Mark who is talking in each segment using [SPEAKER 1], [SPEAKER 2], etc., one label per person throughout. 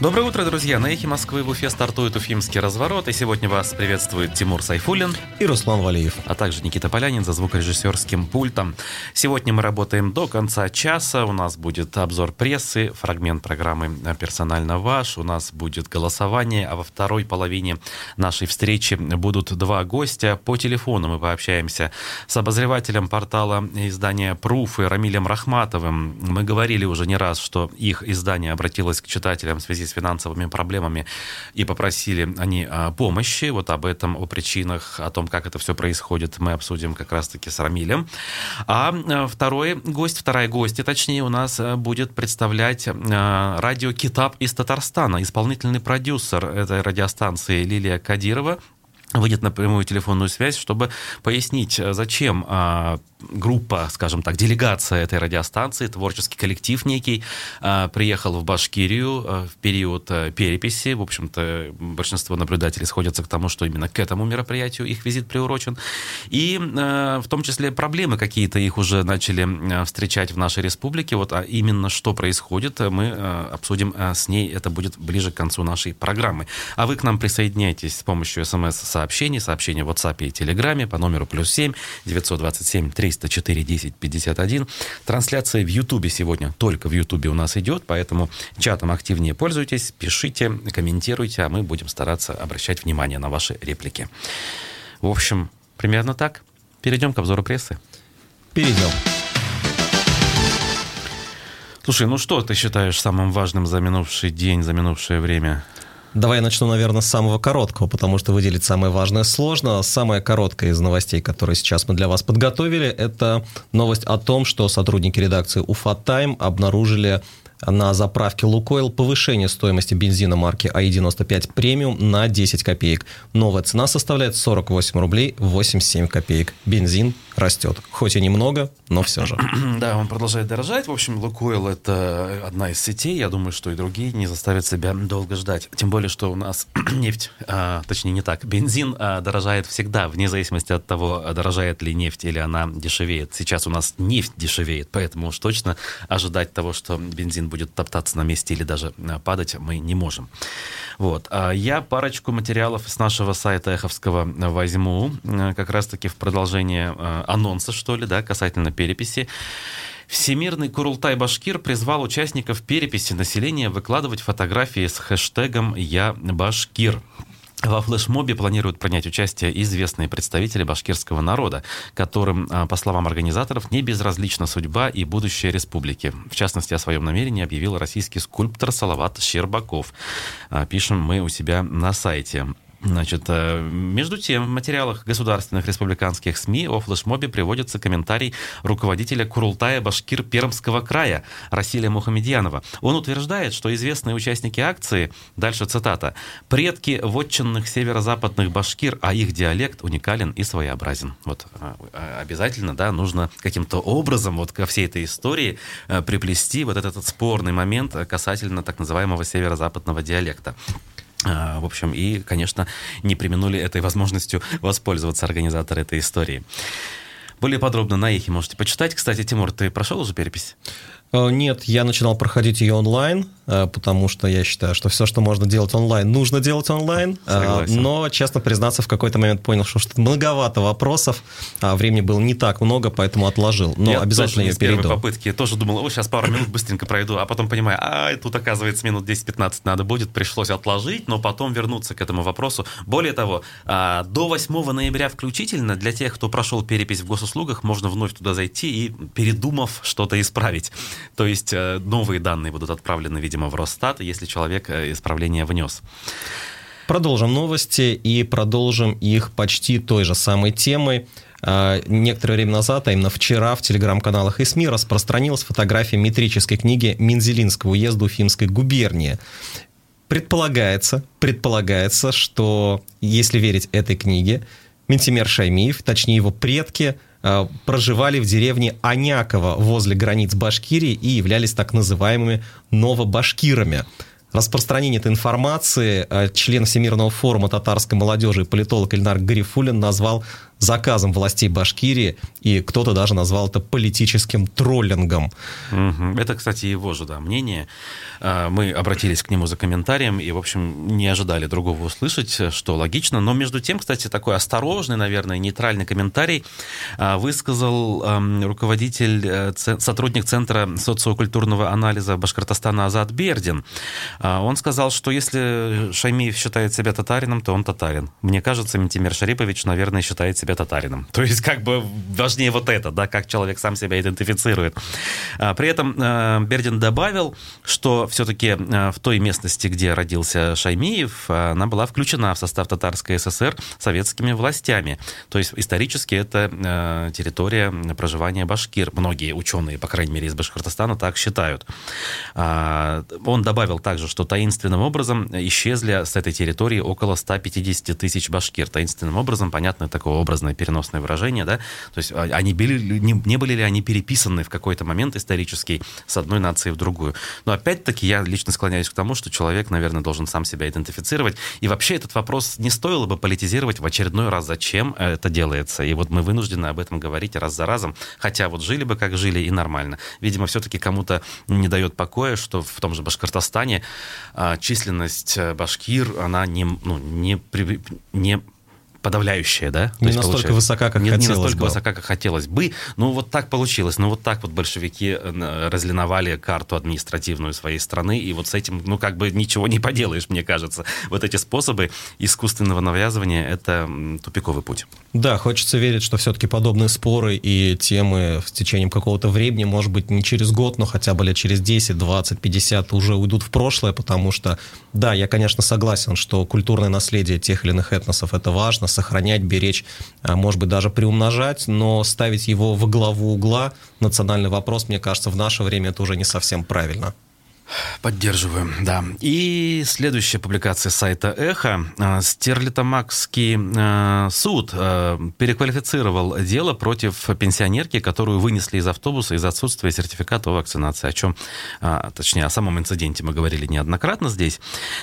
[SPEAKER 1] Доброе утро, друзья! На эхе Москвы в Уфе стартует Уфимский разворот, и сегодня вас приветствует Тимур Сайфулин
[SPEAKER 2] и Руслан Валиев,
[SPEAKER 1] а также Никита Полянин за звукорежиссерским пультом. Сегодня мы работаем до конца часа, у нас будет обзор прессы, фрагмент программы «Персонально ваш», у нас будет голосование, а во второй половине нашей встречи будут два гостя. По телефону мы пообщаемся с обозревателем портала издания «Пруф» и Рамилем Рахматовым. Мы говорили уже не раз, что их издание обратилось к читателям в связи с финансовыми проблемами и попросили они а, помощи. Вот об этом, о причинах, о том, как это все происходит, мы обсудим как раз-таки с Рамилем. А, а второй гость, вторая гостья, точнее, у нас а, будет представлять радио «Китап» из Татарстана, исполнительный продюсер этой радиостанции Лилия Кадирова выйдет на прямую телефонную связь, чтобы пояснить, зачем группа, скажем так, делегация этой радиостанции, творческий коллектив некий, а, приехал в Башкирию а, в период а, переписи. В общем-то, большинство наблюдателей сходятся к тому, что именно к этому мероприятию их визит приурочен. И в том числе проблемы какие-то их уже начали встречать в нашей республике. Вот а именно что происходит, мы обсудим с ней. Это будет ближе к концу нашей программы. А вы к нам присоединяйтесь с помощью смс-сообщений, сообщений в WhatsApp и Телеграме по номеру плюс 7 927 300 304 10 51. Трансляция в Ютубе сегодня только в Ютубе у нас идет, поэтому чатом активнее пользуйтесь, пишите, комментируйте, а мы будем стараться обращать внимание на ваши реплики. В общем, примерно так. Перейдем к обзору прессы.
[SPEAKER 2] Перейдем.
[SPEAKER 1] Слушай, ну что ты считаешь самым важным за минувший день, за минувшее время?
[SPEAKER 2] Давай я начну, наверное, с самого короткого, потому что выделить самое важное сложно. Самая короткая из новостей, которые сейчас мы для вас подготовили, это новость о том, что сотрудники редакции Уфа Тайм обнаружили на заправке «Лукойл» повышение стоимости бензина марки АИ-95 премиум на 10 копеек. Новая цена составляет 48 рублей 87 копеек. Бензин растет. Хоть и немного, но все же.
[SPEAKER 1] Да, он продолжает дорожать. В общем, «Лукойл» — это одна из сетей. Я думаю, что и другие не заставят себя долго ждать. Тем более, что у нас нефть, а, точнее не так, бензин а, дорожает всегда, вне зависимости от того, дорожает ли нефть или она дешевеет. Сейчас у нас нефть дешевеет, поэтому уж точно ожидать того, что бензин будет топтаться на месте или даже э, падать, мы не можем. Вот. А я парочку материалов с нашего сайта Эховского возьму, э, как раз-таки в продолжение э, анонса, что ли, да, касательно переписи. Всемирный Курултай Башкир призвал участников переписи населения выкладывать фотографии с хэштегом «Я Башкир». Во флешмобе планируют принять участие известные представители башкирского народа, которым, а, по словам организаторов, не безразлична судьба и будущее республики. В частности, о своем намерении объявил российский скульптор Салават Щербаков. А, пишем мы у себя на сайте. Значит, э, между тем, в материалах государственных республиканских СМИ о флешмобе приводится комментарий руководителя Курултая Башкир Пермского края Расилия Мухамедьянова. Он утверждает, что известные участники акции, дальше цитата, «предки вотчинных северо-западных башкир, а их диалект уникален и своеобразен». Вот э, э, обязательно, да, нужно каким-то образом вот ко всей этой истории приплести вот этот, этот спорный момент касательно так называемого северо-западного диалекта. А, в общем, и, конечно, не применули этой возможностью воспользоваться организаторы этой истории. Более подробно на эхе можете почитать. Кстати, Тимур, ты прошел уже перепись?
[SPEAKER 2] Э, нет, я начинал проходить ее онлайн, э, потому что я считаю, что все, что можно делать онлайн, нужно делать онлайн. Э, Согласен. Но, честно признаться, в какой-то момент понял, что что-то многовато вопросов, а времени было не так много, поэтому отложил. Но
[SPEAKER 1] я
[SPEAKER 2] обязательно ее перейду.
[SPEAKER 1] первой попытки тоже думал, о, сейчас пару минут быстренько пройду, а потом понимаю, а, тут, оказывается, минут 10-15 надо будет, пришлось отложить, но потом вернуться к этому вопросу. Более того, а, до 8 ноября включительно для тех, кто прошел перепись в госуслугах, можно вновь туда зайти и, передумав, что-то исправить. То есть э, новые данные будут отправлены, видимо, в Росстат, если человек э, исправление внес.
[SPEAKER 2] Продолжим новости и продолжим их почти той же самой темой. Э, некоторое время назад, а именно вчера, в телеграм-каналах и СМИ распространилась фотография метрической книги Минзелинского уезда Уфимской губернии. Предполагается, предполагается, что, если верить этой книге, Ментимер Шаймиев, точнее его предки, проживали в деревне Аняково возле границ Башкирии и являлись так называемыми новобашкирами. Распространение этой информации э, член Всемирного форума татарской молодежи и политолог Ильнар Гарифулин назвал заказом властей Башкирии, и кто-то даже назвал это политическим троллингом.
[SPEAKER 1] Это, кстати, его же да, мнение. А, мы обратились к нему за комментарием и, в общем, не ожидали другого услышать, что логично. Но между тем, кстати, такой осторожный, наверное, нейтральный комментарий а, высказал руководитель, э, сотрудник Центра социокультурного анализа Башкортостана Азат Бердин. А, он сказал, что если Шаймиев считает себя татарином, то он татарин. Мне кажется, Ментимир Шарипович, наверное, считает себя татарином. То есть, как бы важнее вот это, да, как человек сам себя идентифицирует. При этом э, Бердин добавил, что все-таки э, в той местности, где родился Шаймиев, она была включена в состав Татарской ССР советскими властями. То есть исторически это территория проживания башкир. Многие ученые, по крайней мере, из Башкортостана так считают. А, он добавил также, что таинственным образом исчезли с этой территории около 150 тысяч башкир. Таинственным образом, понятно, такое образное переносное выражение, да? То есть а, они были, не, не были ли они переписаны в какой-то момент исторический с одной нации в другую. Но опять-таки я лично склоняюсь к тому, что человек, наверное, должен сам себя идентифицировать. И вообще этот вопрос не стоило бы политизировать в очередной раз, зачем это делается. И вот мы вынуждены об этом говорить раз за разом. Хотя вот жили бы, как жили, и нормально. Видимо, все-таки кому-то не дает покоя, что в том же Башкортостане а, численность э, башкир, она не, ну, не, не подавляющая, да?
[SPEAKER 2] Не То настолько высока, как
[SPEAKER 1] не,
[SPEAKER 2] хотелось
[SPEAKER 1] Не настолько
[SPEAKER 2] бы.
[SPEAKER 1] высока, как хотелось бы. Ну, вот так получилось. Ну, вот так вот большевики э, разлиновали карту административную своей страны, и вот с этим, ну, как бы ничего не поделаешь, мне кажется. Вот эти способы искусственного навязывания — это тупиковый путь.
[SPEAKER 2] Да, хочется верить, что все-таки подобные споры и темы в течение какого-то времени, может быть, не через год, но хотя бы лет через 10, 20, 50 уже уйдут в прошлое, потому что, да, я, конечно, согласен, что культурное наследие тех или иных этносов — это важно, сохранять, беречь, а, может быть, даже приумножать, но ставить его во главу угла, национальный вопрос, мне кажется, в наше время это уже не совсем правильно.
[SPEAKER 1] Поддерживаю, да. И следующая публикация сайта «Эхо». А, Стерлитамакский а, суд а, переквалифицировал дело против пенсионерки, которую вынесли из автобуса из-за отсутствия сертификата о вакцинации, о чем, точнее, о самом инциденте мы говорили неоднократно здесь.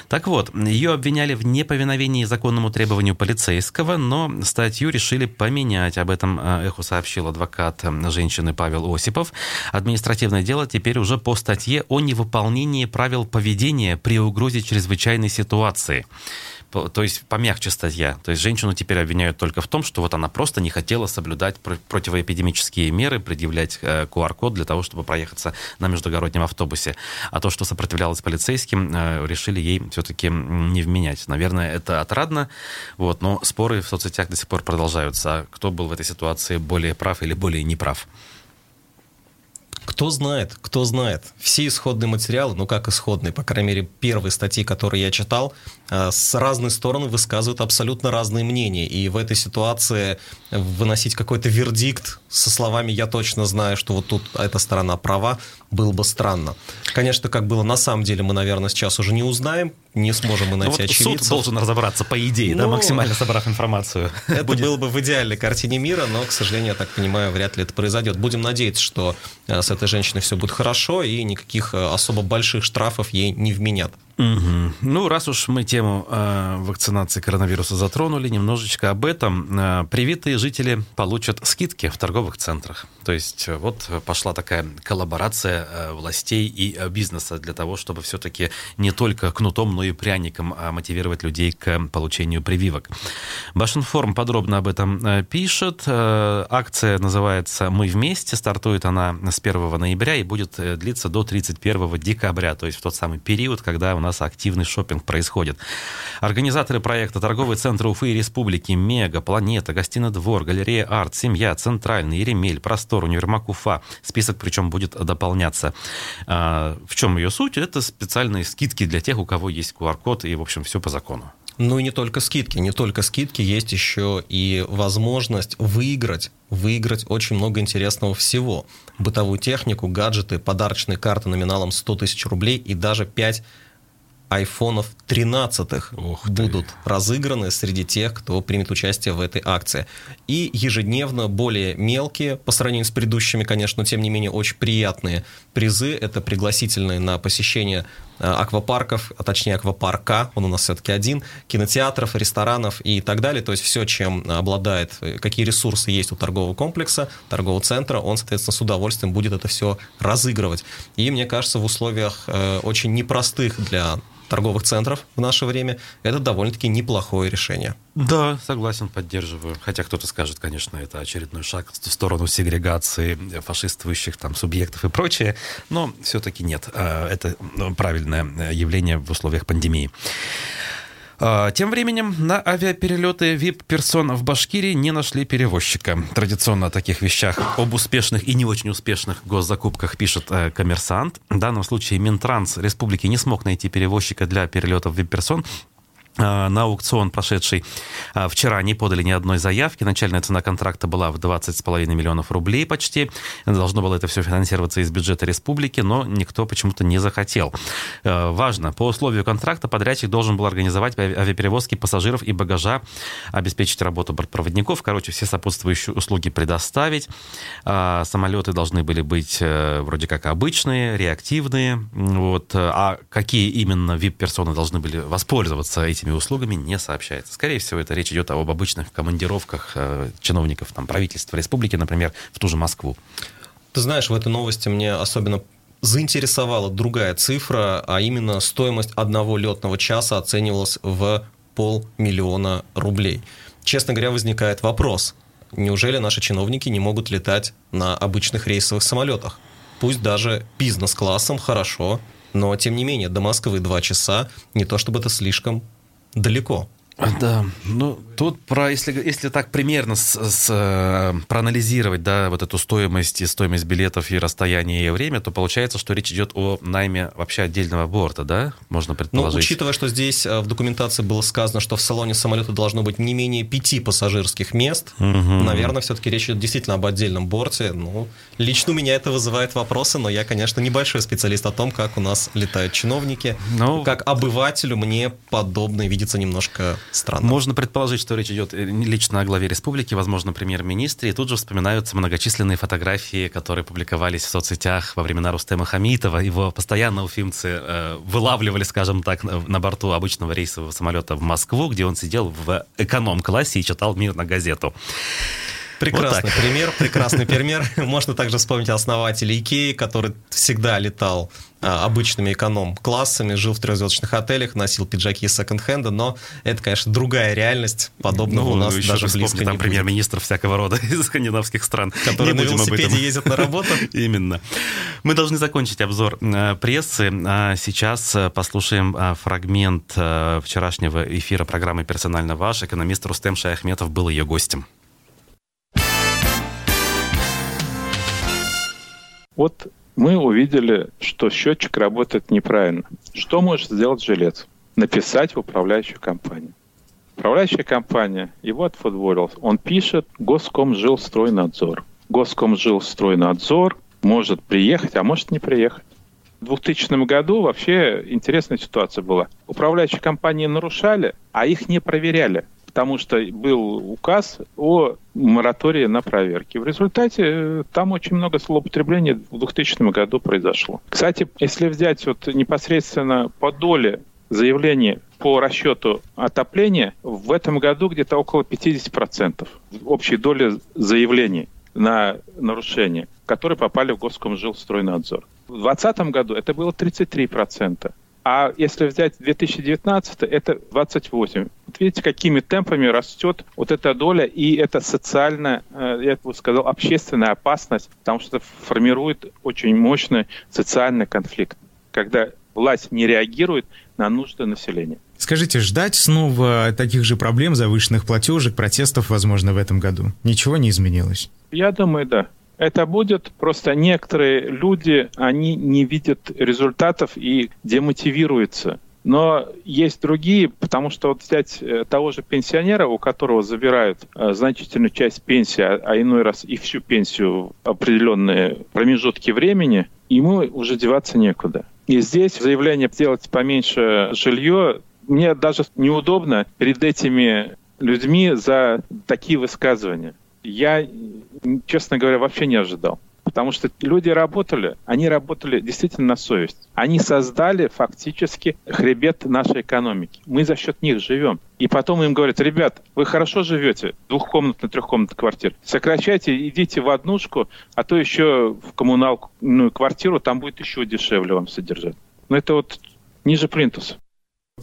[SPEAKER 1] Так вот, ее обвиняли в неповиновении законному требованию полицейского, но статью решили поменять. Об этом «Эхо» сообщил адвокат женщины Павел Осипов. Административное дело теперь уже по статье о невыполнении выполнении правил поведения при угрозе чрезвычайной ситуации. То есть помягче статья. То есть женщину теперь обвиняют только в том, что вот она просто не хотела соблюдать противоэпидемические меры, предъявлять QR-код э, для того, чтобы проехаться на междугороднем автобусе. А то, что сопротивлялась полицейским, э, решили ей все-таки не вменять. Наверное, это отрадно, вот, но споры в соцсетях до сих пор продолжаются. Кто был в этой ситуации более прав или более неправ?
[SPEAKER 2] Кто знает, кто знает. Все исходные материалы, ну как исходные, по крайней мере, первые статьи, которые я читал, э, с разной стороны высказывают абсолютно разные мнения. И в этой ситуации выносить какой-то вердикт со словами «я точно знаю, что вот тут эта сторона права», было бы странно. Конечно, как было на самом деле, мы, наверное, сейчас уже не узнаем, не сможем мы найти ну, вот очевидцев.
[SPEAKER 1] Суд должен разобраться, по идее, но... да, ну, максимально собрав информацию.
[SPEAKER 2] Это Будет... было бы в идеальной картине мира, но, к сожалению, я так понимаю, вряд ли это произойдет. Будем надеяться, что э, с этой женщиной все будет хорошо и никаких э, особо больших штрафов ей не вменят.
[SPEAKER 1] Угу. Ну, раз уж мы тему э, вакцинации коронавируса затронули, немножечко об этом. Э, привитые жители получат скидки в торговых центрах. То есть э, вот пошла такая коллаборация э, властей и э, бизнеса для того, чтобы все-таки не только кнутом, но и пряником э, мотивировать людей к получению прививок. Башинформ подробно об этом э, пишет. Э, акция называется «Мы вместе». Стартует она с 1 ноября и будет э, длиться до 31 декабря, то есть в тот самый период, когда у нас нас активный шопинг происходит. Организаторы проекта торговые центры Уфы и Республики, Мега, Планета, Гостиный двор, Галерея Арт, Семья, Центральный, Еремель, Простор, Универмаг Уфа. Список причем будет дополняться. А, в чем ее суть? Это специальные скидки для тех, у кого есть QR-код и, в общем, все по закону.
[SPEAKER 2] Ну и не только скидки, не только скидки, есть еще и возможность выиграть, выиграть очень много интересного всего. Бытовую технику, гаджеты, подарочные карты номиналом 100 тысяч рублей и даже 5 айфонов 13 будут разыграны среди тех, кто примет участие в этой акции. И ежедневно более мелкие, по сравнению с предыдущими, конечно, но тем не менее очень приятные призы. Это пригласительные на посещение аквапарков, а точнее аквапарка, он у нас все-таки один, кинотеатров, ресторанов и так далее. То есть все, чем обладает, какие ресурсы есть у торгового комплекса, торгового центра, он, соответственно, с удовольствием будет это все разыгрывать. И мне кажется, в условиях очень непростых для торговых центров в наше время, это довольно-таки неплохое решение.
[SPEAKER 1] Да, согласен, поддерживаю. Хотя кто-то скажет, конечно, это очередной шаг в сторону сегрегации фашистующих там субъектов и прочее, но все-таки нет. А, это ну, правильное явление в условиях пандемии. А, тем временем на авиаперелеты VIP-персон в Башкирии не нашли перевозчика. Традиционно о таких вещах, об успешных и не очень успешных госзакупках пишет э, коммерсант. В данном случае Минтранс республики не смог найти перевозчика для перелетов VIP-персон, на аукцион, прошедший а, вчера, не подали ни одной заявки. Начальная цена контракта была в 20,5 миллионов рублей почти. Должно было это все финансироваться из бюджета республики, но никто почему-то не захотел. А, важно, по условию контракта подрядчик должен был организовать авиаперевозки пассажиров и багажа, обеспечить работу бортпроводников, короче, все сопутствующие услуги предоставить. Самолеты должны были быть э, вроде как обычные, реактивные. Вот. А какие именно VIP-персоны должны были воспользоваться этим этими услугами не сообщается. Скорее всего, это речь идет об обычных командировках э, чиновников там, правительства республики, например, в ту же Москву.
[SPEAKER 2] Ты знаешь, в этой новости мне особенно заинтересовала другая цифра, а именно стоимость одного летного часа оценивалась в полмиллиона рублей. Честно говоря, возникает вопрос, неужели наши чиновники не могут летать на обычных рейсовых самолетах? Пусть даже бизнес-классом, хорошо, но тем не менее до Москвы два часа, не то чтобы это слишком далеко.
[SPEAKER 1] Да, ну тут про, если, если так примерно с, с, э, проанализировать, да, вот эту стоимость и стоимость билетов и расстояние и время, то получается, что речь идет о найме вообще отдельного борта, да, можно предположить.
[SPEAKER 2] Ну, учитывая, что здесь э, в документации было сказано, что в салоне самолета должно быть не менее пяти пассажирских мест, угу. наверное, все-таки речь идет действительно об отдельном борте. Ну, лично у меня это вызывает вопросы, но я, конечно, небольшой специалист о том, как у нас летают чиновники. Ну, как обывателю мне подобное видится немножко странно.
[SPEAKER 1] Можно предположить, что речь идет э, лично о главе республики, возможно, премьер-министре, и тут же вспоминаются многочисленные фотографии, которые публиковались в соцсетях во времена Рустема Хамитова. Его постоянно уфимцы э, вылавливали, скажем так, на, на борту обычного рейсового самолета в Москву, где он сидел в эконом-классе и читал «Мир» на газету.
[SPEAKER 2] Прекрасный вот пример, прекрасный пример. Можно также вспомнить основателя Икеи, который всегда летал а, обычными эконом-классами, жил в трехзвездочных отелях, носил пиджаки из секонд-хенда, но это, конечно, другая реальность, подобного ну, у нас даже близко
[SPEAKER 1] там премьер-министр всякого рода из скандинавских стран.
[SPEAKER 2] Которые на велосипеде ездят на работу.
[SPEAKER 1] Именно. Мы должны закончить обзор э, прессы. А сейчас э, послушаем э, фрагмент вчерашнего эфира программы «Персонально ваш». Экономист Рустем Шаяхметов был ее гостем.
[SPEAKER 3] Вот мы увидели, что счетчик работает неправильно. Что может сделать жилец? Написать в управляющую компанию. Управляющая компания его отфутболил. Он пишет Госкомжилстройнадзор. Госкомжилстройнадзор может приехать, а может не приехать. В 2000 году вообще интересная ситуация была. Управляющие компании нарушали, а их не проверяли потому что был указ о моратории на проверки. В результате э, там очень много злоупотреблений в 2000 году произошло. Кстати, если взять вот непосредственно по доле заявлений по расчету отопления, в этом году где-то около 50% общей доли заявлений на нарушение, которые попали в Госкомжилстройнадзор. В 2020 году это было 33%. А если взять 2019, это 28. Вот видите, какими темпами растет вот эта доля, и это социальная, э, я бы сказал, общественная опасность, потому что формирует очень мощный социальный конфликт, когда власть не реагирует на нужды населения.
[SPEAKER 4] Скажите, ждать снова таких же проблем, завышенных платежек, протестов, возможно, в этом году? Ничего не изменилось?
[SPEAKER 3] Я думаю, да это будет. Просто некоторые люди, они не видят результатов и демотивируются. Но есть другие, потому что вот взять э, того же пенсионера, у которого забирают э, значительную часть пенсии, а, а иной раз и всю пенсию в определенные промежутки времени, ему уже деваться некуда. И здесь заявление сделать поменьше жилье, мне даже неудобно перед этими людьми за такие высказывания. Я честно говоря, вообще не ожидал. Потому что люди работали, они работали действительно на совесть. Они создали фактически хребет нашей экономики. Мы за счет них живем. И потом им говорят, ребят, вы хорошо живете, двухкомнатной, трехкомнатной квартире. Сокращайте, идите в однушку, а то еще в коммуналку, ну, квартиру, там будет еще дешевле вам содержать. Но это вот ниже плинтуса.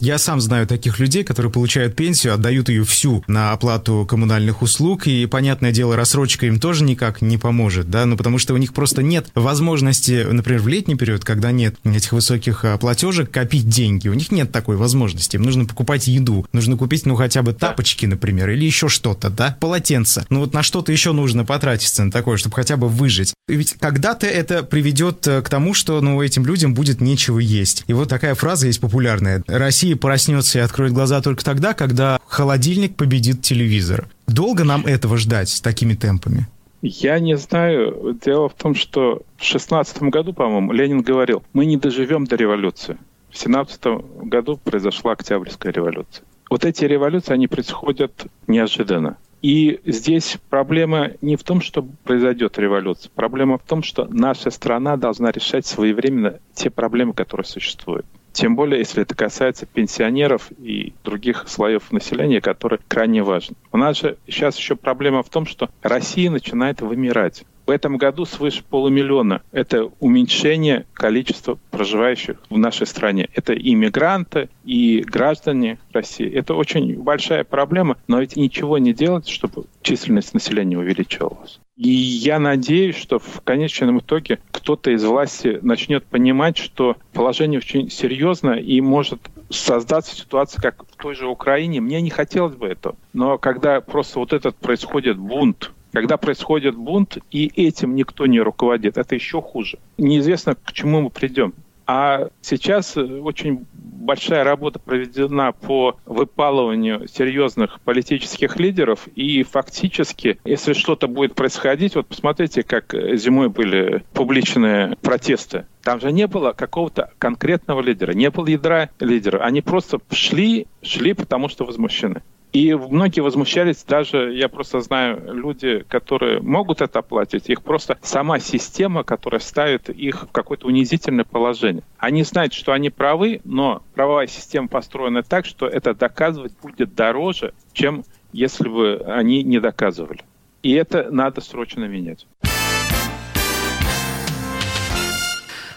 [SPEAKER 4] Я сам знаю таких людей, которые получают пенсию, отдают ее всю на оплату коммунальных услуг, и, понятное дело, рассрочка им тоже никак не поможет, да, ну потому что у них просто нет возможности, например, в летний период, когда нет этих высоких а, платежек, копить деньги. У них нет такой возможности. Им нужно покупать еду, нужно купить, ну, хотя бы тапочки, например, или еще что-то, да, полотенце. Ну, вот на что-то еще нужно потратиться на такое, чтобы хотя бы выжить. Ведь когда-то это приведет э, к тому, что, ну, этим людям будет нечего есть. И вот такая фраза есть популярная. Россия Россия проснется и откроет глаза только тогда, когда холодильник победит телевизор. Долго нам этого ждать с такими темпами?
[SPEAKER 3] Я не знаю. Дело в том, что в 16 году, по-моему, Ленин говорил, мы не доживем до революции. В 17 году произошла Октябрьская революция. Вот эти революции, они происходят неожиданно. И здесь проблема не в том, что произойдет революция. Проблема в том, что наша страна должна решать своевременно те проблемы, которые существуют. Тем более, если это касается пенсионеров и других слоев населения, которые крайне важны. У нас же сейчас еще проблема в том, что Россия начинает вымирать. В этом году свыше полумиллиона. Это уменьшение количества проживающих в нашей стране. Это и мигранты, и граждане России. Это очень большая проблема, но ведь ничего не делать, чтобы численность населения увеличивалась. И я надеюсь, что в конечном итоге кто-то из власти начнет понимать, что положение очень серьезно и может создаться ситуация, как в той же Украине. Мне не хотелось бы этого. Но когда просто вот этот происходит бунт, когда происходит бунт, и этим никто не руководит, это еще хуже. Неизвестно, к чему мы придем. А сейчас очень большая работа проведена по выпалыванию серьезных политических лидеров, и фактически, если что-то будет происходить, вот посмотрите, как зимой были публичные протесты. Там же не было какого-то конкретного лидера, не было ядра лидера. Они просто шли, шли, потому что возмущены. И многие возмущались, даже я просто знаю люди, которые могут это оплатить, их просто сама система, которая ставит их в какое-то унизительное положение. Они знают, что они правы, но правовая система построена так, что это доказывать будет дороже, чем если бы они не доказывали. И это надо срочно менять.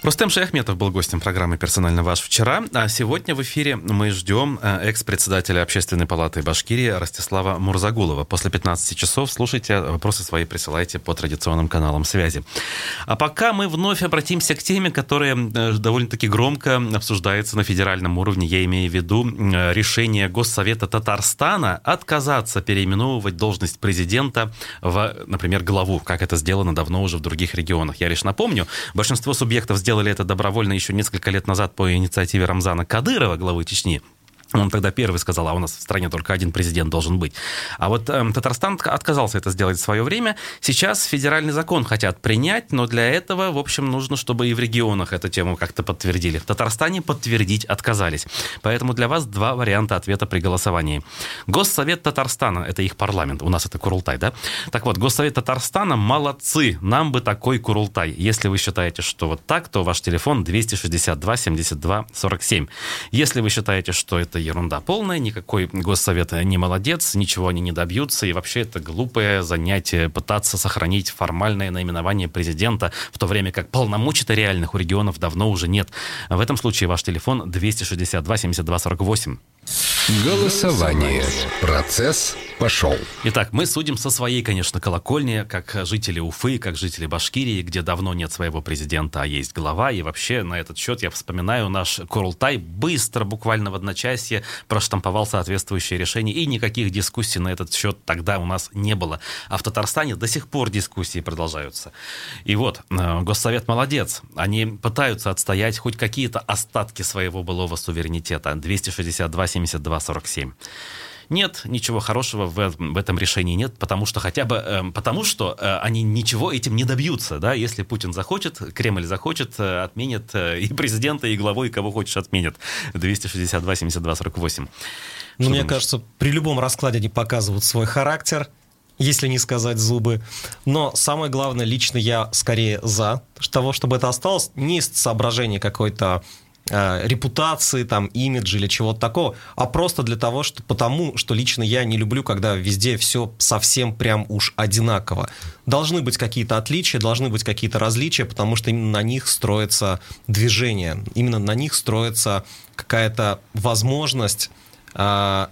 [SPEAKER 1] Рустем Шаяхметов был гостем программы «Персонально ваш» вчера, а сегодня в эфире мы ждем э, экс-председателя Общественной палаты Башкирии Ростислава Мурзагулова. После 15 часов слушайте, вопросы свои присылайте по традиционным каналам связи. А пока мы вновь обратимся к теме, которая э, довольно-таки громко обсуждается на федеральном уровне. Я имею в виду решение Госсовета Татарстана отказаться переименовывать должность президента в, например, главу, как это сделано давно уже в других регионах. Я лишь напомню, большинство субъектов сделали сделали это добровольно еще несколько лет назад по инициативе Рамзана Кадырова, главы Чечни. Он тогда первый сказал, а у нас в стране только один президент должен быть. А вот э, Татарстан отказался это сделать в свое время. Сейчас федеральный закон хотят принять, но для этого, в общем, нужно, чтобы и в регионах эту тему как-то подтвердили. В Татарстане подтвердить отказались. Поэтому для вас два варианта ответа при голосовании. Госсовет Татарстана, это их парламент, у нас это Курултай, да? Так вот, Госсовет Татарстана молодцы, нам бы такой Курултай. Если вы считаете, что вот так, то ваш телефон 262 72 47. Если вы считаете, что это ерунда полная, никакой госсовет не молодец, ничего они не добьются, и вообще это глупое занятие пытаться сохранить формальное наименование президента, в то время как полномочий-то реальных у регионов давно уже нет. В этом случае ваш телефон 262 72 48.
[SPEAKER 5] Голосование. Процесс пошел.
[SPEAKER 1] Итак, мы судим со своей, конечно, колокольни, как жители Уфы, как жители Башкирии, где давно нет своего президента, а есть глава. И вообще на этот счет я вспоминаю наш Курултай быстро, буквально в одночасье, проштамповал соответствующее решение. И никаких дискуссий на этот счет тогда у нас не было. А в Татарстане до сих пор дискуссии продолжаются. И вот, э, Госсовет молодец. Они пытаются отстоять хоть какие-то остатки своего былого суверенитета. 262 72 47. Нет, ничего хорошего в, в этом решении нет, потому что хотя бы, э, потому что э, они ничего этим не добьются, да, если Путин захочет, Кремль захочет, э, отменит э, и президента, и главу, и кого хочешь отменят. 262, 72, 48.
[SPEAKER 2] Ну, мне думаешь? кажется, при любом раскладе они показывают свой характер, если не сказать зубы. Но самое главное, лично я скорее за того, чтобы это осталось, не из соображения какой-то репутации, там, имиджа или чего-то такого, а просто для того, что потому, что лично я не люблю, когда везде все совсем прям уж одинаково. Должны быть какие-то отличия, должны быть какие-то различия, потому что именно на них строится движение, именно на них строится какая-то возможность э,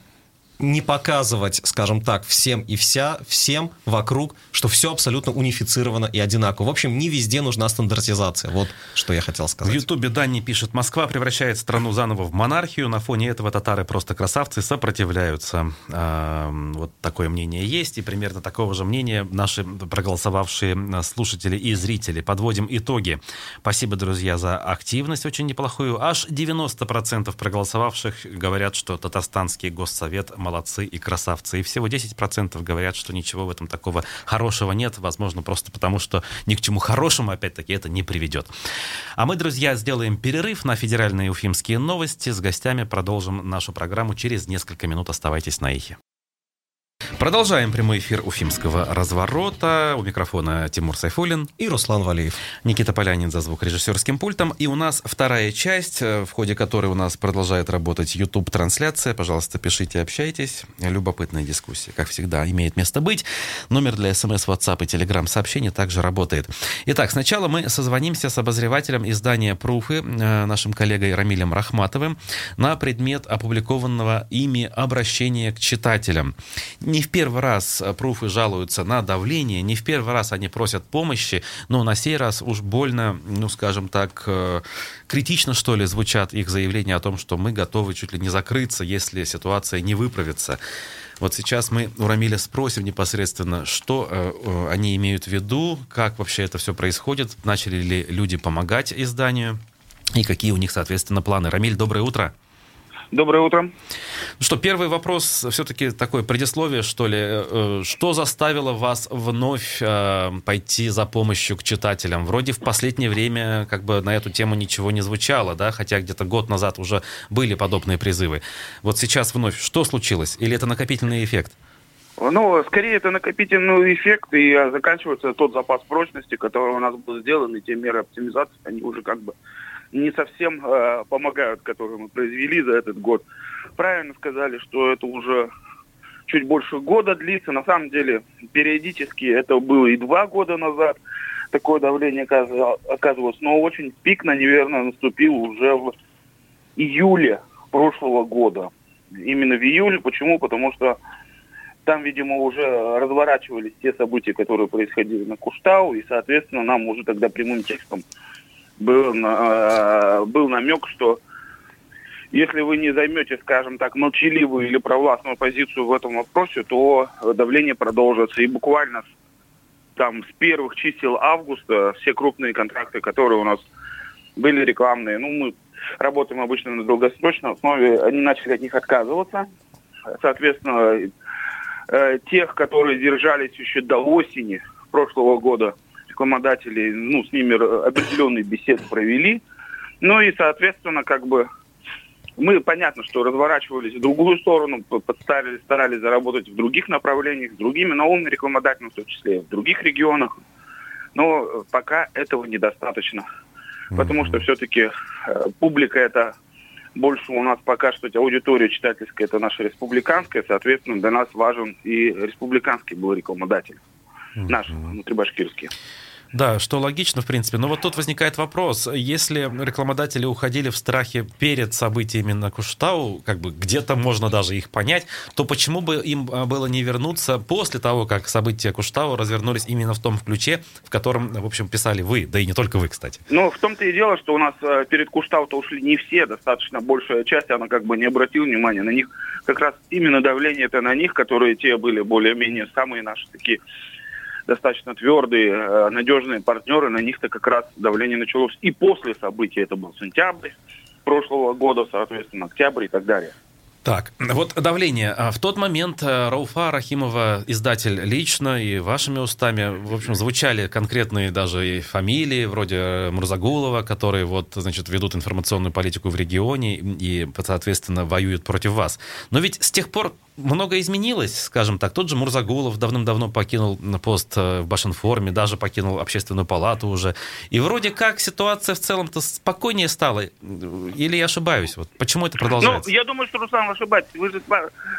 [SPEAKER 2] не показывать, скажем так, всем и вся, всем вокруг, что все абсолютно унифицировано и одинаково. В общем, не везде нужна стандартизация. Вот что я хотел сказать.
[SPEAKER 1] В Ютубе Дани пишет, Москва превращает страну заново в монархию. На фоне этого татары просто красавцы сопротивляются. А, вот такое мнение есть. И примерно такого же мнения наши проголосовавшие слушатели и зрители. Подводим итоги. Спасибо, друзья, за активность очень неплохую. Аж 90% проголосовавших говорят, что Татарстанский госсовет молодцы и красавцы. И всего 10% говорят, что ничего в этом такого хорошего нет. Возможно, просто потому, что ни к чему хорошему, опять-таки, это не приведет. А мы, друзья, сделаем перерыв на федеральные уфимские новости. С гостями продолжим нашу программу через несколько минут. Оставайтесь на эхе. Продолжаем прямой эфир Уфимского разворота. У микрофона Тимур Сайфулин.
[SPEAKER 2] И Руслан Валиев.
[SPEAKER 1] Никита Полянин за звукорежиссерским пультом. И у нас вторая часть, э, в ходе которой у нас продолжает работать YouTube-трансляция. Пожалуйста, пишите, общайтесь. Любопытная дискуссия, как всегда, имеет место быть. Номер для смс, WhatsApp и Telegram сообщений также работает. Итак, сначала мы созвонимся с обозревателем издания «Пруфы», э, нашим коллегой Рамилем Рахматовым, на предмет опубликованного ими обращения к читателям. Не в первый раз э, пруфы жалуются на давление, не в первый раз они просят помощи, но на сей раз уж больно, ну, скажем так, э, критично, что ли, звучат их заявления о том, что мы готовы чуть ли не закрыться, если ситуация не выправится. Вот сейчас мы у Рамиля спросим непосредственно, что э, они имеют в виду, как вообще это все происходит, начали ли люди помогать изданию и какие у них, соответственно, планы. Рамиль, доброе утро.
[SPEAKER 6] Доброе утро. Ну
[SPEAKER 1] что, первый вопрос, все-таки такое предисловие, что ли. Э, что заставило вас вновь э, пойти за помощью к читателям? Вроде в последнее время как бы на эту тему ничего не звучало, да, хотя где-то год назад уже были подобные призывы. Вот сейчас вновь, что случилось? Или это накопительный эффект?
[SPEAKER 6] Ну, скорее это накопительный эффект, и заканчивается тот запас прочности, который у нас был сделан, и те меры оптимизации, они уже как бы не совсем э, помогают, которые мы произвели за этот год. Правильно сказали, что это уже чуть больше года длится. На самом деле, периодически это было и два года назад. Такое давление оказывалось. Но очень пик, наверное, наступил уже в июле прошлого года. Именно в июле. Почему? Потому что там, видимо, уже разворачивались те события, которые происходили на Куштау, и, соответственно, нам уже тогда прямым текстом был, э, был намек, что если вы не займете, скажем так, молчаливую или провластную позицию в этом вопросе, то давление продолжится. И буквально там с первых чисел августа все крупные контракты, которые у нас были рекламные, ну, мы работаем обычно на долгосрочной основе, они начали от них отказываться. Соответственно, э, тех, которые держались еще до осени прошлого года, рекламодателей, ну, с ними определенный бесед провели. Ну и, соответственно, как бы мы, понятно, что разворачивались в другую сторону, подставили, старались заработать в других направлениях, с другими новыми рекламодателями, в том числе в других регионах. Но пока этого недостаточно. Потому что все-таки э, публика это больше у нас пока что аудитория читательская, это наша республиканская, соответственно, для нас важен и республиканский был рекламодатель, наш внутрибашкирский.
[SPEAKER 1] Да, что логично, в принципе. Но вот тут возникает вопрос. Если рекламодатели уходили в страхе перед событиями на Куштау, как бы где-то можно даже их понять, то почему бы им а, было не вернуться после того, как события Куштау развернулись именно в том ключе, в котором, в общем, писали вы, да и не только вы, кстати?
[SPEAKER 6] Ну, в том-то и дело, что у нас э, перед Куштау-то ушли не все, достаточно большая часть, она как бы не обратила внимания на них. Как раз именно давление это на них, которые те были более-менее самые наши такие достаточно твердые, э, надежные партнеры, на них-то как раз давление началось и после событий. Это был сентябрь прошлого года, соответственно, октябрь и так далее.
[SPEAKER 1] Так, вот давление. А в тот момент э, Рауфа Рахимова, издатель лично и вашими устами, в общем, звучали конкретные даже и фамилии, вроде Мурзагулова, которые вот, значит, ведут информационную политику в регионе и, соответственно, воюют против вас. Но ведь с тех пор много изменилось, скажем так. Тот же Мурзагулов давным-давно покинул пост э, в Башинформе, даже покинул общественную палату уже. И вроде как ситуация в целом-то спокойнее стала. Или я ошибаюсь? Вот почему это продолжается?
[SPEAKER 6] Ну, я думаю, что Руслан ошибается. Вы, же,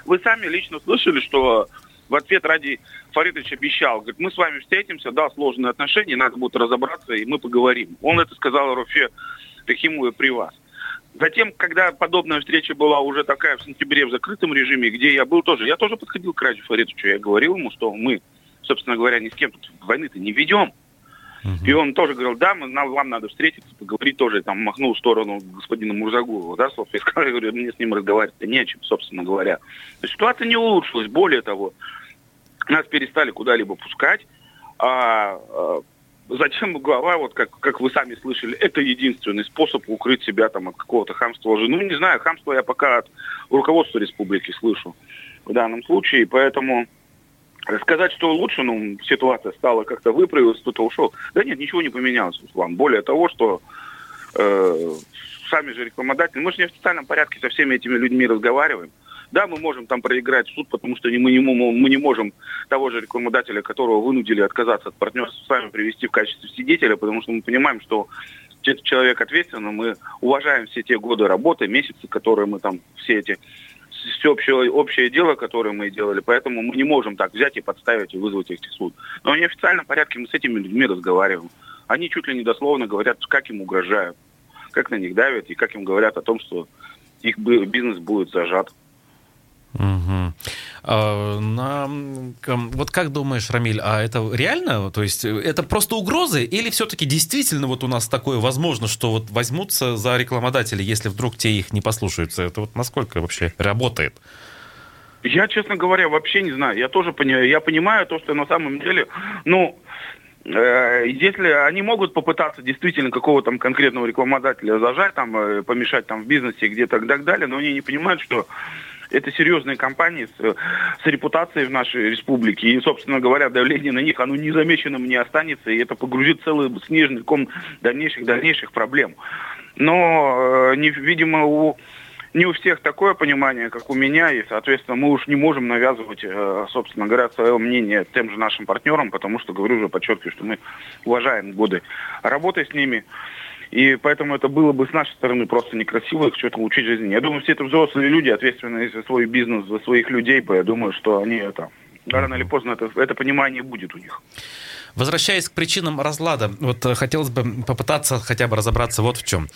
[SPEAKER 6] вы сами лично слышали, что в ответ ради Фаридович обещал, говорит, мы с вами встретимся, да, сложные отношения, надо будет разобраться, и мы поговорим. Он это сказал Руфе Тахимуя при вас. Затем, когда подобная встреча была уже такая в сентябре в закрытом режиме, где я был тоже, я тоже подходил к Раджу Фаридовичу, я говорил ему, что мы, собственно говоря, ни с кем тут войны-то не ведем. Uh-huh. И он тоже говорил, да, мы, нам, вам надо встретиться, поговорить тоже, там, махнул в сторону господина Мурзагулова, да, собственно, я сказал, я говорю, мне с ним разговаривать-то не о чем, собственно говоря. То ситуация не улучшилась, более того, нас перестали куда-либо пускать, а, а Зачем глава, вот как, как вы сами слышали, это единственный способ укрыть себя там от какого-то хамства лжи. Ну, не знаю, хамство я пока от руководства республики слышу в данном случае, поэтому сказать, что лучше, ну, ситуация стала как-то выправилась, кто-то ушел. Да нет, ничего не поменялось, Руслан. Более того, что э, сами же рекламодатели, мы же не в официальном порядке со всеми этими людьми разговариваем. Да, мы можем там проиграть суд, потому что мы не, мы не можем того же рекламодателя, которого вынудили отказаться от партнерства, с вами привести в качестве свидетеля, потому что мы понимаем, что этот человек ответственный, мы уважаем все те годы работы, месяцы, которые мы там, все эти все общее, общее дело, которое мы делали, поэтому мы не можем так взять и подставить и вызвать их в суд. Но в неофициальном порядке мы с этими людьми разговариваем. Они чуть ли не дословно говорят, как им угрожают, как на них давят и как им говорят о том, что их бизнес будет зажат.
[SPEAKER 1] Угу. А, на, вот как думаешь, Рамиль, а это реально? То есть это просто угрозы или все-таки действительно вот у нас такое возможно, что вот возьмутся за рекламодатели, если вдруг те их не послушаются? Это вот насколько вообще работает?
[SPEAKER 6] Я, честно говоря, вообще не знаю. Я тоже понимаю, я понимаю то, что на самом деле, ну, э, если они могут попытаться действительно какого-то там конкретного рекламодателя зажать, там, э, помешать там в бизнесе где-то и так далее, но они не понимают, что это серьезные компании с, с репутацией в нашей республике. И, собственно говоря, давление на них, оно незамеченным не останется, и это погрузит целый снежный ком дальнейших-дальнейших проблем. Но, э, не, видимо, у не у всех такое понимание, как у меня, и, соответственно, мы уж не можем навязывать, э, собственно говоря, свое мнение тем же нашим партнерам, потому что, говорю уже, подчеркиваю, что мы уважаем годы работы с ними. И поэтому это было бы с нашей стороны просто некрасиво их что-то учить жизни. Я думаю, все это взрослые люди, ответственные за свой бизнес, за своих людей, я думаю, что они это рано или поздно это, это понимание будет у них.
[SPEAKER 1] Возвращаясь к причинам разлада, вот э, хотелось бы попытаться хотя бы разобраться вот в чем.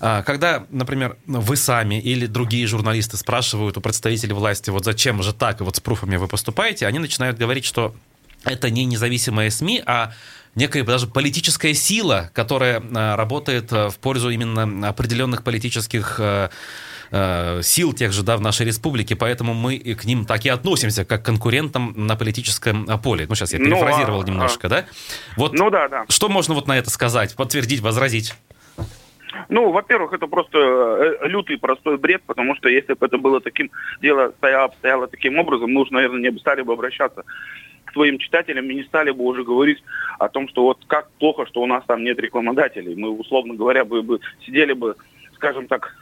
[SPEAKER 1] А, когда, например, вы сами или другие журналисты спрашивают у представителей власти, вот зачем же так, вот с пруфами вы поступаете, они начинают говорить, что это не независимые СМИ, а некая даже политическая сила, которая э, работает э, в пользу именно определенных политических э, сил тех же, да, в нашей республике, поэтому мы к ним так и относимся, как к конкурентам на политическом поле. Ну, сейчас я перефразировал ну, а, немножко, а, да? Вот ну, да, да. Что можно вот на это сказать, подтвердить, возразить?
[SPEAKER 6] Ну, во-первых, это просто лютый простой бред, потому что если бы это было таким, дело стояло, обстояло таким образом, мы уже, наверное, не стали бы обращаться к своим читателям и не стали бы уже говорить о том, что вот как плохо, что у нас там нет рекламодателей. Мы, условно говоря, бы, бы сидели бы, скажем так,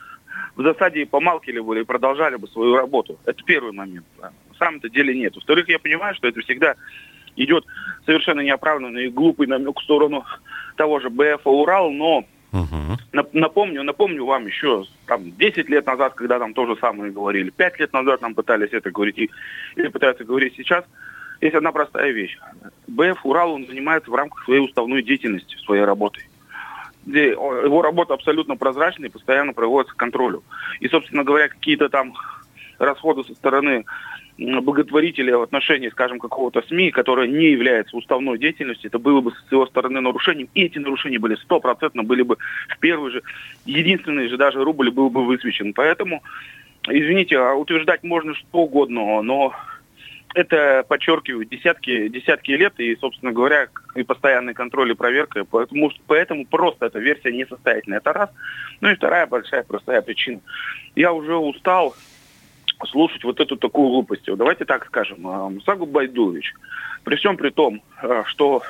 [SPEAKER 6] в засаде и помалкивали бы и продолжали бы свою работу. Это первый момент. На самом-то деле нет. Во-вторых, я понимаю, что это всегда идет совершенно неоправданный и глупый намек в сторону того же БФ «Урал», но Угу. Напомню, напомню вам еще там 10 лет назад, когда там то же самое говорили, 5 лет назад нам пытались это говорить и, или пытаются говорить сейчас, есть одна простая вещь. БФ «Урал» он занимается в рамках своей уставной деятельности, своей работы. Его работа абсолютно прозрачная и постоянно проводится к контролю. И, собственно говоря, какие-то там расходы со стороны благотворителя в отношении, скажем, какого-то СМИ, которое не является уставной деятельностью, это было бы с его стороны нарушением. И эти нарушения были стопроцентно, были бы в первый же, единственный же даже рубль был бы высвечен. Поэтому, извините, а утверждать можно что угодно, но это, подчеркиваю, десятки, десятки лет и, собственно говоря, и постоянный контроль и проверка. Поэтому, поэтому просто эта версия несостоятельная. Это раз. Ну и вторая большая простая причина. Я уже устал слушать вот эту такую глупость. Давайте так скажем. А, Мусагу Байдулович, при всем при том, а, что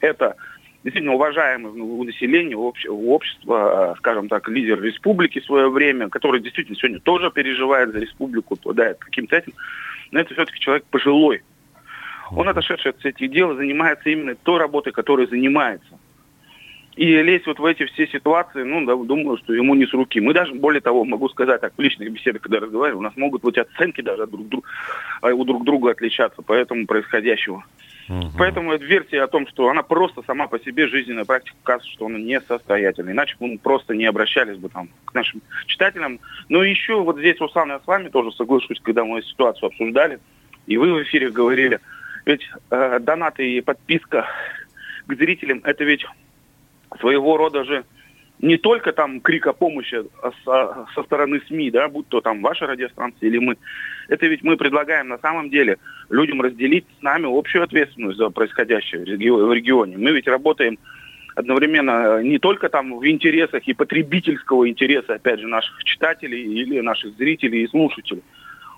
[SPEAKER 6] это действительно уважаемый у населения, у общества, скажем так, лидер республики в свое время, который действительно сегодня тоже переживает за республику, обладает каким-то этим, но это все-таки человек пожилой. Он, отошедший от этих дел, занимается именно той работой, которой занимается. И лезть вот в эти все ситуации, ну, да, думаю, что ему не с руки. Мы даже, более того, могу сказать так, в личных беседах, когда разговариваем, у нас могут быть оценки даже друг друг, а, у друг друга отличаться по этому происходящего. Угу. Поэтому версия о том, что она просто сама по себе жизненная практика кажется, что она несостоятельна. Иначе мы просто не обращались бы там к нашим читателям. Но еще вот здесь, Руслан, я с вами тоже соглашусь, когда мы ситуацию обсуждали, и вы в эфире говорили, ведь э, донаты и подписка к зрителям, это ведь своего рода же не только там крик о помощи со, со стороны СМИ, да, будь то там ваша радиостанция или мы. Это ведь мы предлагаем на самом деле людям разделить с нами общую ответственность за происходящее в регионе. Мы ведь работаем одновременно не только там в интересах и потребительского интереса, опять же, наших читателей или наших зрителей и слушателей.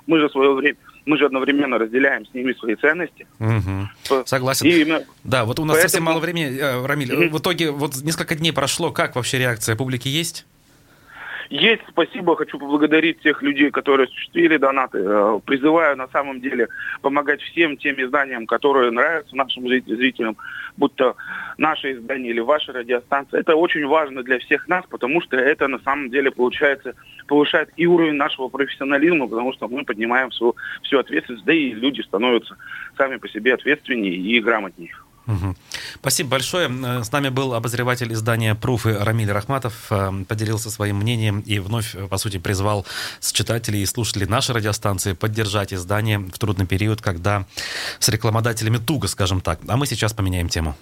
[SPEAKER 6] Мы же в свое время мы же одновременно разделяем с ними свои ценности.
[SPEAKER 1] Угу. Согласен. И именно да, вот у нас поэтому... совсем мало времени, э, Рамиль. Угу. В итоге вот несколько дней прошло. Как вообще реакция публики есть?
[SPEAKER 6] Есть, спасибо, хочу поблагодарить тех людей, которые осуществили донаты. Э, призываю на самом деле помогать всем тем изданиям, которые нравятся нашим зрителям, будь то наше издание или ваша радиостанция. Это очень важно для всех нас, потому что это на самом деле получается повышает и уровень нашего профессионализма, потому что мы поднимаем всю, всю ответственность, да и люди становятся сами по себе ответственнее и грамотнее.
[SPEAKER 1] Угу. Спасибо большое. С нами был обозреватель издания «Пруфы» Рамиль Рахматов. Э, поделился своим мнением и вновь, по сути, призвал читателей и слушателей нашей радиостанции поддержать издание в трудный период, когда с рекламодателями туго, скажем так. А мы сейчас поменяем тему.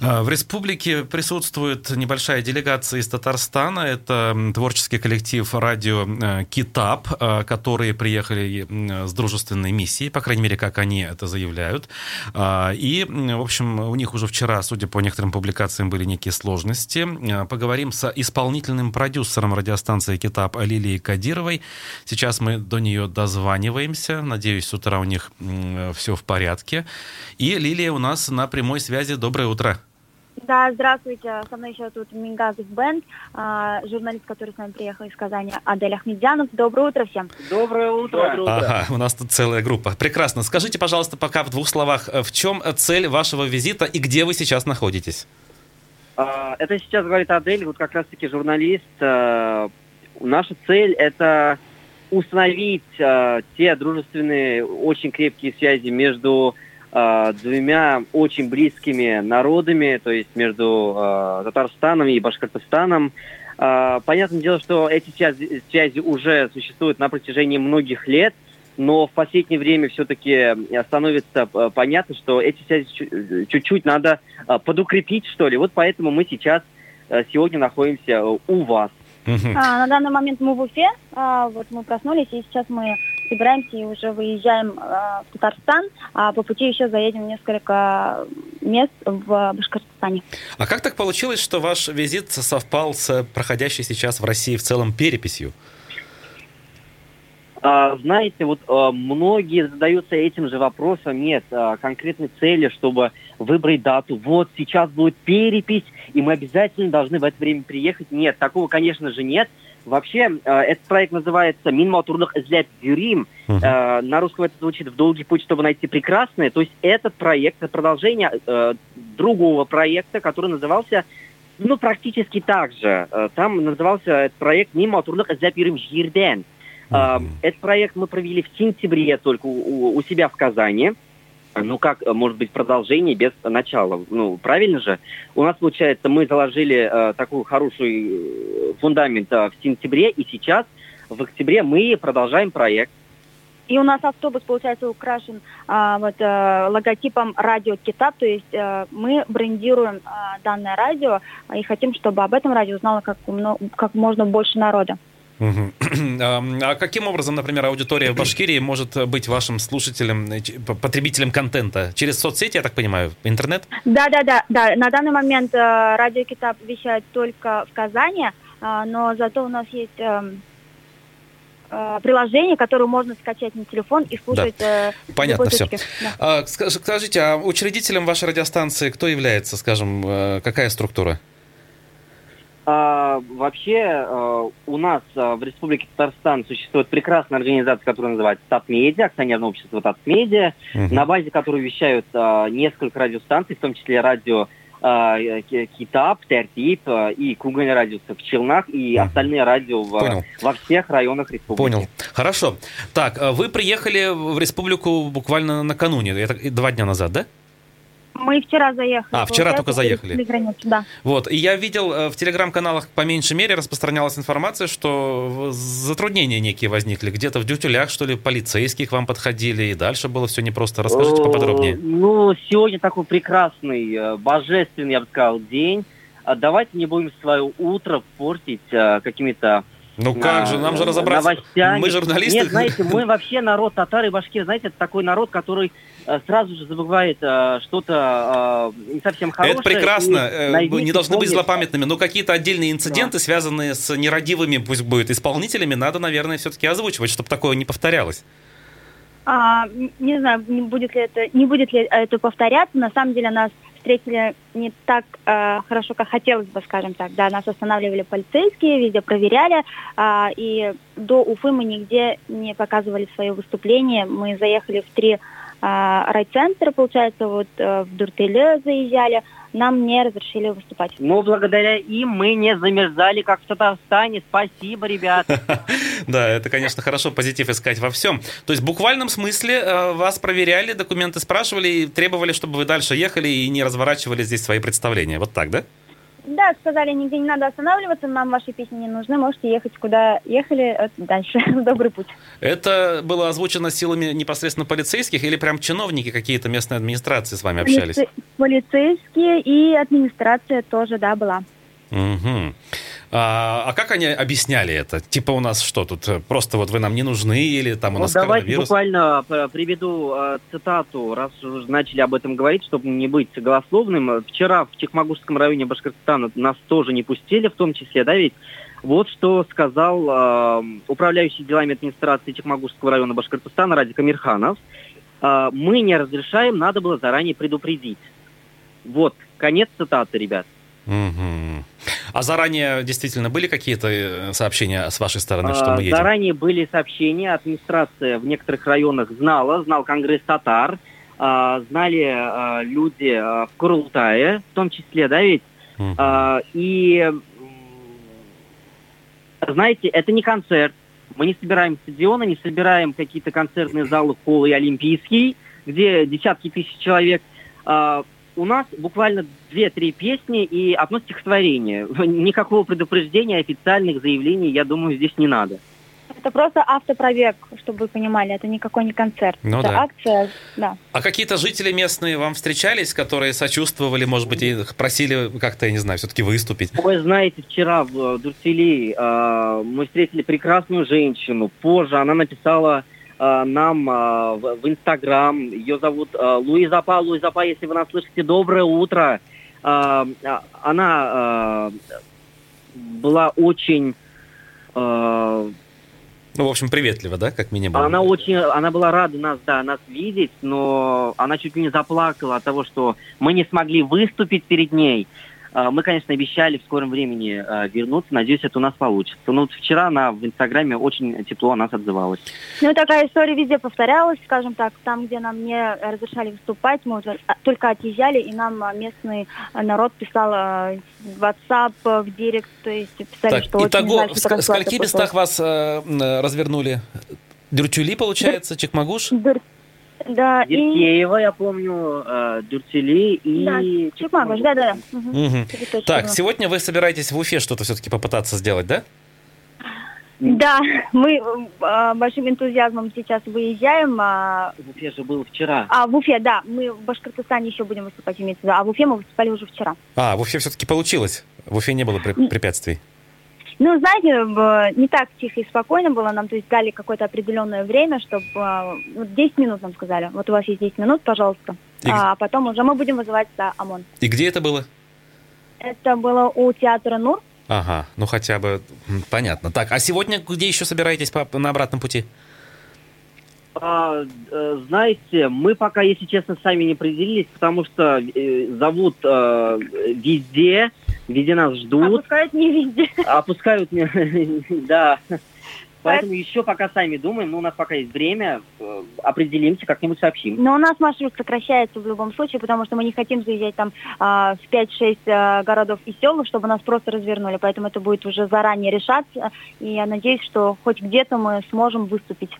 [SPEAKER 1] В республике присутствует небольшая делегация из Татарстана. Это творческий коллектив радио э, «Китап», э, которые приехали с дружественной миссией, по крайней мере, как они это заявляют. А, и, в общем, у них уже вчера, судя по некоторым публикациям, были некие сложности. А, поговорим с исполнительным продюсером радиостанции «Китап» Лилией Кадировой. Сейчас мы до нее дозваниваемся. Надеюсь, с утра у них все в порядке. И Лилия у нас на прямой связи. Доброе утро.
[SPEAKER 7] Да, здравствуйте. Со мной еще тут Мингазов Бенд, а, журналист, который с нами приехал из Казани, Адель Ахмедзянов. Доброе утро всем.
[SPEAKER 6] Доброе утро. Доброе
[SPEAKER 1] утро. Ага, у нас тут целая группа. Прекрасно. Скажите, пожалуйста, пока в двух словах, в чем цель вашего визита и где вы сейчас находитесь?
[SPEAKER 8] А, это сейчас говорит Адель, вот как раз-таки журналист. А, наша цель – это установить те дружественные, очень крепкие связи между э, двумя очень близкими народами, то есть между э, Татарстаном и Башкортостаном. Э, понятное дело, что эти связи, связи уже существуют на протяжении многих лет, но в последнее время все-таки становится понятно, что эти связи чуть-чуть надо подукрепить, что ли. Вот поэтому мы сейчас сегодня находимся у вас.
[SPEAKER 7] А, на данный момент мы в Уфе. А, вот мы проснулись, и сейчас мы собираемся и уже выезжаем а, в Татарстан. А по пути еще заедем в несколько мест в Башкортостане.
[SPEAKER 1] А как так получилось, что ваш визит совпал с проходящей сейчас в России в целом переписью?
[SPEAKER 8] А, знаете, вот а, многие задаются этим же вопросом. Нет а, конкретной цели, чтобы выбрать дату. Вот сейчас будет перепись, и мы обязательно должны в это время приехать. Нет, такого, конечно же, нет. Вообще, этот проект называется «Минматурлых излят Юрим». Uh-huh. На русском это звучит «В долгий путь, чтобы найти прекрасное». То есть этот проект, это продолжение другого проекта, который назывался ну, практически так же. Там назывался этот проект «Минматурлых излят Юрим Жирден». Mm-hmm. Этот проект мы провели в сентябре только у, у себя в Казани. Ну, как может быть продолжение без начала? Ну, правильно же? У нас, получается, мы заложили э, такой хороший э, фундамент э, в сентябре, и сейчас, в октябре, мы продолжаем проект.
[SPEAKER 7] И у нас автобус, получается, украшен а, вот, а, логотипом радио Китап, то есть а, мы брендируем а, данное радио и хотим, чтобы об этом радио узнало как, как можно больше народа.
[SPEAKER 1] А каким образом, например, аудитория в Башкирии может быть вашим слушателем, э, потребителем контента? Через соцсети, я так понимаю, интернет?
[SPEAKER 7] Да, да, да, да. На данный момент э, радио Китап вещает только в Казани, э, но зато у нас есть э, приложение, которое можно скачать на телефон и слушать. в
[SPEAKER 1] Понятно все.
[SPEAKER 7] Да.
[SPEAKER 1] А, ска- скажите, а учредителем вашей радиостанции кто является, скажем, какая структура?
[SPEAKER 8] А, вообще э, у нас э, в Республике Татарстан существует прекрасная организация, которая называется Татмедиа, акционерное общество Татмедиа,
[SPEAKER 1] Мгм.
[SPEAKER 8] на базе которой вещают э, несколько радиостанций, в том числе радио Ки- Китап, Тертип э, и Кругане радио в Челнах и
[SPEAKER 1] Мгм.
[SPEAKER 8] остальные радио в-
[SPEAKER 1] Понял.
[SPEAKER 8] во всех районах республики.
[SPEAKER 1] Понял. Хорошо. Так, а вы приехали в республику буквально накануне, это два дня назад, да?
[SPEAKER 7] Мы вчера заехали.
[SPEAKER 1] А, вчера только заехали.
[SPEAKER 7] границу, да.
[SPEAKER 1] Вот. И я видел э, в телеграм-каналах по меньшей мере распространялась информация, что затруднения некие возникли. Где-то в дютюлях, что ли, полицейские к вам подходили, и дальше было все непросто. Расскажите
[SPEAKER 8] Э,
[SPEAKER 1] поподробнее.
[SPEAKER 8] Ну, сегодня такой прекрасный, э, божественный, я бы сказал, день. А Давайте не будем свое утро портить какими-то
[SPEAKER 1] Ну как же, нам же разобраться.
[SPEAKER 8] новостями.
[SPEAKER 1] Мы журналисты.
[SPEAKER 8] Нет, знаете, мы вообще народ татары и башкир, знаете, это такой народ, который сразу же забывает э, что-то э, не совсем хорошее.
[SPEAKER 1] Это прекрасно. Э,
[SPEAKER 8] на
[SPEAKER 1] Мы
[SPEAKER 8] них
[SPEAKER 1] не должны быть
[SPEAKER 8] помнит-
[SPEAKER 1] злопамятными, но какие-то отдельные инциденты, связанные с нерадивыми, пусть будет, исполнителями, надо, наверное, все-таки озвучивать, чтобы такое не повторялось.
[SPEAKER 7] А, не знаю, не будет ли это, не будет ли это повторяться. На самом деле нас встретили не так э, хорошо, как хотелось бы, скажем так. Да, нас останавливали полицейские, везде проверяли, а, и до Уфы мы нигде не показывали свое выступление. Мы заехали в три а, райцентра, получается, вот э, в Дуртеле заезжали. Нам не разрешили выступать.
[SPEAKER 8] Но благодаря им мы не замерзали, как в Татарстане. Спасибо, ребята.
[SPEAKER 1] Да, это, конечно, хорошо позитив искать во всем. То есть в буквальном смысле э, вас проверяли, документы спрашивали и требовали, чтобы вы дальше ехали и не разворачивали здесь свои представления. Вот так, да?
[SPEAKER 7] Да, сказали, нигде не надо останавливаться, нам ваши песни не нужны, можете ехать куда ехали э, дальше. Добрый путь.
[SPEAKER 1] Это было озвучено силами непосредственно полицейских или прям чиновники какие-то местной администрации с вами общались?
[SPEAKER 7] Полице- Полицейские и администрация тоже, да, была.
[SPEAKER 1] Мгм. А, а как они объясняли это? Типа у нас что тут? Просто вот вы нам не нужны или там у
[SPEAKER 8] Вот
[SPEAKER 1] нас
[SPEAKER 8] давайте
[SPEAKER 1] коронавирус?
[SPEAKER 8] буквально э, приведу э, цитату, раз уже начали об этом говорить, чтобы не быть голословным. Вчера в Чекмагушском районе Башкортостана нас тоже не пустили, в том числе, да, ведь вот что сказал э, управляющий делами администрации Чекмагушского района Башкортостана Радик Амирханов. Э, мы не разрешаем, надо было заранее предупредить. Вот, конец цитаты, ребят.
[SPEAKER 1] Мгм. А заранее действительно были какие-то э, сообщения с вашей стороны, что
[SPEAKER 8] А,
[SPEAKER 1] мы едем?
[SPEAKER 8] Заранее были сообщения, администрация в некоторых районах знала, знал Конгресс татар, а, знали а, люди а, в Курултае, в том числе, да, ведь. А, и, знаете, это не концерт, мы не собираем стадионы, не собираем какие-то концертные залы, холлы и Олимпийский, где десятки тысяч человек. А, у нас буквально две-три песни и одно стихотворение. Никакого предупреждения, официальных заявлений, я думаю, здесь не надо.
[SPEAKER 7] Это просто автопробег, чтобы вы понимали, это никакой не концерт.
[SPEAKER 1] Ну
[SPEAKER 7] это
[SPEAKER 1] да.
[SPEAKER 7] акция, да.
[SPEAKER 1] А какие-то жители местные вам встречались, которые сочувствовали, может быть, и просили как-то, я не знаю, все-таки выступить?
[SPEAKER 8] Вы знаете, вчера в Дуртели э, мы встретили прекрасную женщину. Позже она написала нам э, в, Инстаграм. Ее зовут э, Луизапа. Луизапа, если вы нас слышите, доброе утро. Э, она э, была очень... э,
[SPEAKER 1] Ну, в общем, приветливо, да, как минимум?
[SPEAKER 8] она очень, она была рада нас, да, нас видеть, но она чуть не заплакала от того, что мы не смогли выступить перед ней. А, Мы, конечно, обещали в скором времени а, вернуться. Надеюсь, это у нас получится. Но вот вчера она в Инстаграме очень тепло о нас отзывалась.
[SPEAKER 7] Ну, такая история везде повторялась, скажем так, там, где нам не разрешали выступать, мы а, только отъезжали, и нам местный народ писал в WhatsApp, в Директ, то есть писали,
[SPEAKER 1] Так,
[SPEAKER 7] что очень
[SPEAKER 1] итого,
[SPEAKER 7] жаль,
[SPEAKER 1] в
[SPEAKER 7] что
[SPEAKER 1] ска-
[SPEAKER 7] такая
[SPEAKER 1] скольки
[SPEAKER 7] ситуация
[SPEAKER 1] местах вас э, развернули? Дюртюли, получается, Чекмагуш?
[SPEAKER 7] Дур- Да, и...
[SPEAKER 8] Деркеева, я помню, Дюртели и...
[SPEAKER 7] Да, Чекмагуш, да-да. Мгм.
[SPEAKER 1] Мгм.
[SPEAKER 7] Это точно
[SPEAKER 1] Так, сегодня вы собираетесь в Уфе что-то все-таки попытаться сделать, да?
[SPEAKER 7] Да, мы а, большим энтузиазмом сейчас выезжаем. А,
[SPEAKER 8] В Уфе же был вчера.
[SPEAKER 7] а в Уфе, да, мы в Башкортостане еще будем выступать, имеется в виду, а в Уфе мы выступали уже вчера.
[SPEAKER 1] А, в Уфе все-таки получилось. В Уфе не было препятствий.
[SPEAKER 7] Ну, знаете, не так тихо и спокойно было. Нам, то есть, дали какое-то определенное время, чтобы... а, Вот 10 минут нам сказали. Вот у вас есть 10 минут, пожалуйста.
[SPEAKER 1] И
[SPEAKER 7] А потом уже мы будем вызывать да, ОМОН.
[SPEAKER 1] И где это было?
[SPEAKER 7] Это было у театра НУР.
[SPEAKER 1] Ага, ну хотя бы понятно. Так, а сегодня где еще собираетесь по- на обратном пути?
[SPEAKER 8] А, э, знаете, мы пока, если честно, сами не определились, потому что э, зовут э, везде, везде нас ждут,
[SPEAKER 7] Опускают не везде.
[SPEAKER 8] опускают, да. Поэтому еще пока сами думаем, но у нас пока есть время, э, определимся, как-нибудь сообщим.
[SPEAKER 7] Но у нас маршрут сокращается в любом случае, потому что мы не хотим заезжать там а, в 5-6 а, городов и сел, чтобы нас просто развернули. Поэтому это будет уже заранее решаться. И я надеюсь, что хоть где-то мы сможем выступить.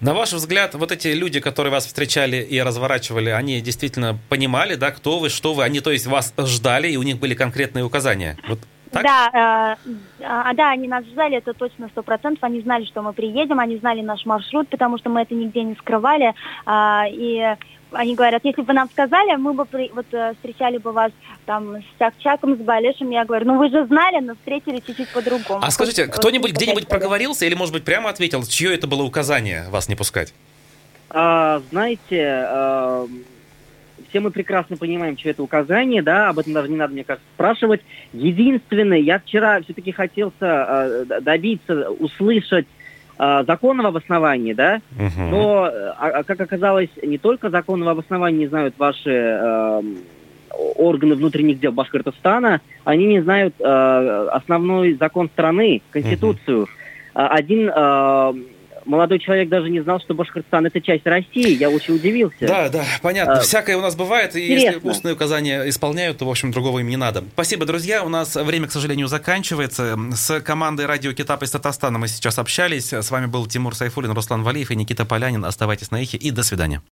[SPEAKER 1] На ваш взгляд, вот эти люди, которые вас встречали и разворачивали, они действительно понимали, да, кто вы, что вы, они, то есть, вас ждали, и у них были конкретные указания? Вот так?
[SPEAKER 7] Да, э, а, да, они нас ждали, это точно сто процентов. Они знали, что мы приедем, они знали наш маршрут, потому что мы это нигде не скрывали. А, и они говорят, если бы нам сказали, мы бы при- вот э, встречали бы вас там с Чак-Чаком, с Балешем. Я говорю, ну вы же знали, но встретили чуть-чуть по-другому.
[SPEAKER 1] А скажите, кто-нибудь где-нибудь проговорился или, может быть, прямо ответил, чье это было указание вас не пускать?
[SPEAKER 8] А, знаете, а, все мы прекрасно понимаем, что это указание, да, об этом даже не надо, мне кажется, спрашивать. Единственное, я вчера все-таки хотелся а, д- добиться, услышать законного обоснования, да,
[SPEAKER 1] Мгм.
[SPEAKER 8] но, а, а как оказалось, не только законного обоснования не знают ваши а, органы внутренних дел Башкортостана, они не знают а, основной закон страны, Конституцию. А, Один а, молодой человек даже не знал, что Башкортостан это часть России. Я очень удивился.
[SPEAKER 1] Да, да, понятно.
[SPEAKER 8] А,
[SPEAKER 1] Всякое у нас бывает, и если
[SPEAKER 8] интересно.
[SPEAKER 1] устные указания исполняют, то, в общем, другого им не надо. Спасибо, друзья. У нас время, к сожалению, заканчивается. С командой радио Китап из Татарстана мы сейчас общались. С вами был Тимур Сайфулин, Руслан Валиев и Никита Полянин. Оставайтесь на эхе и до свидания.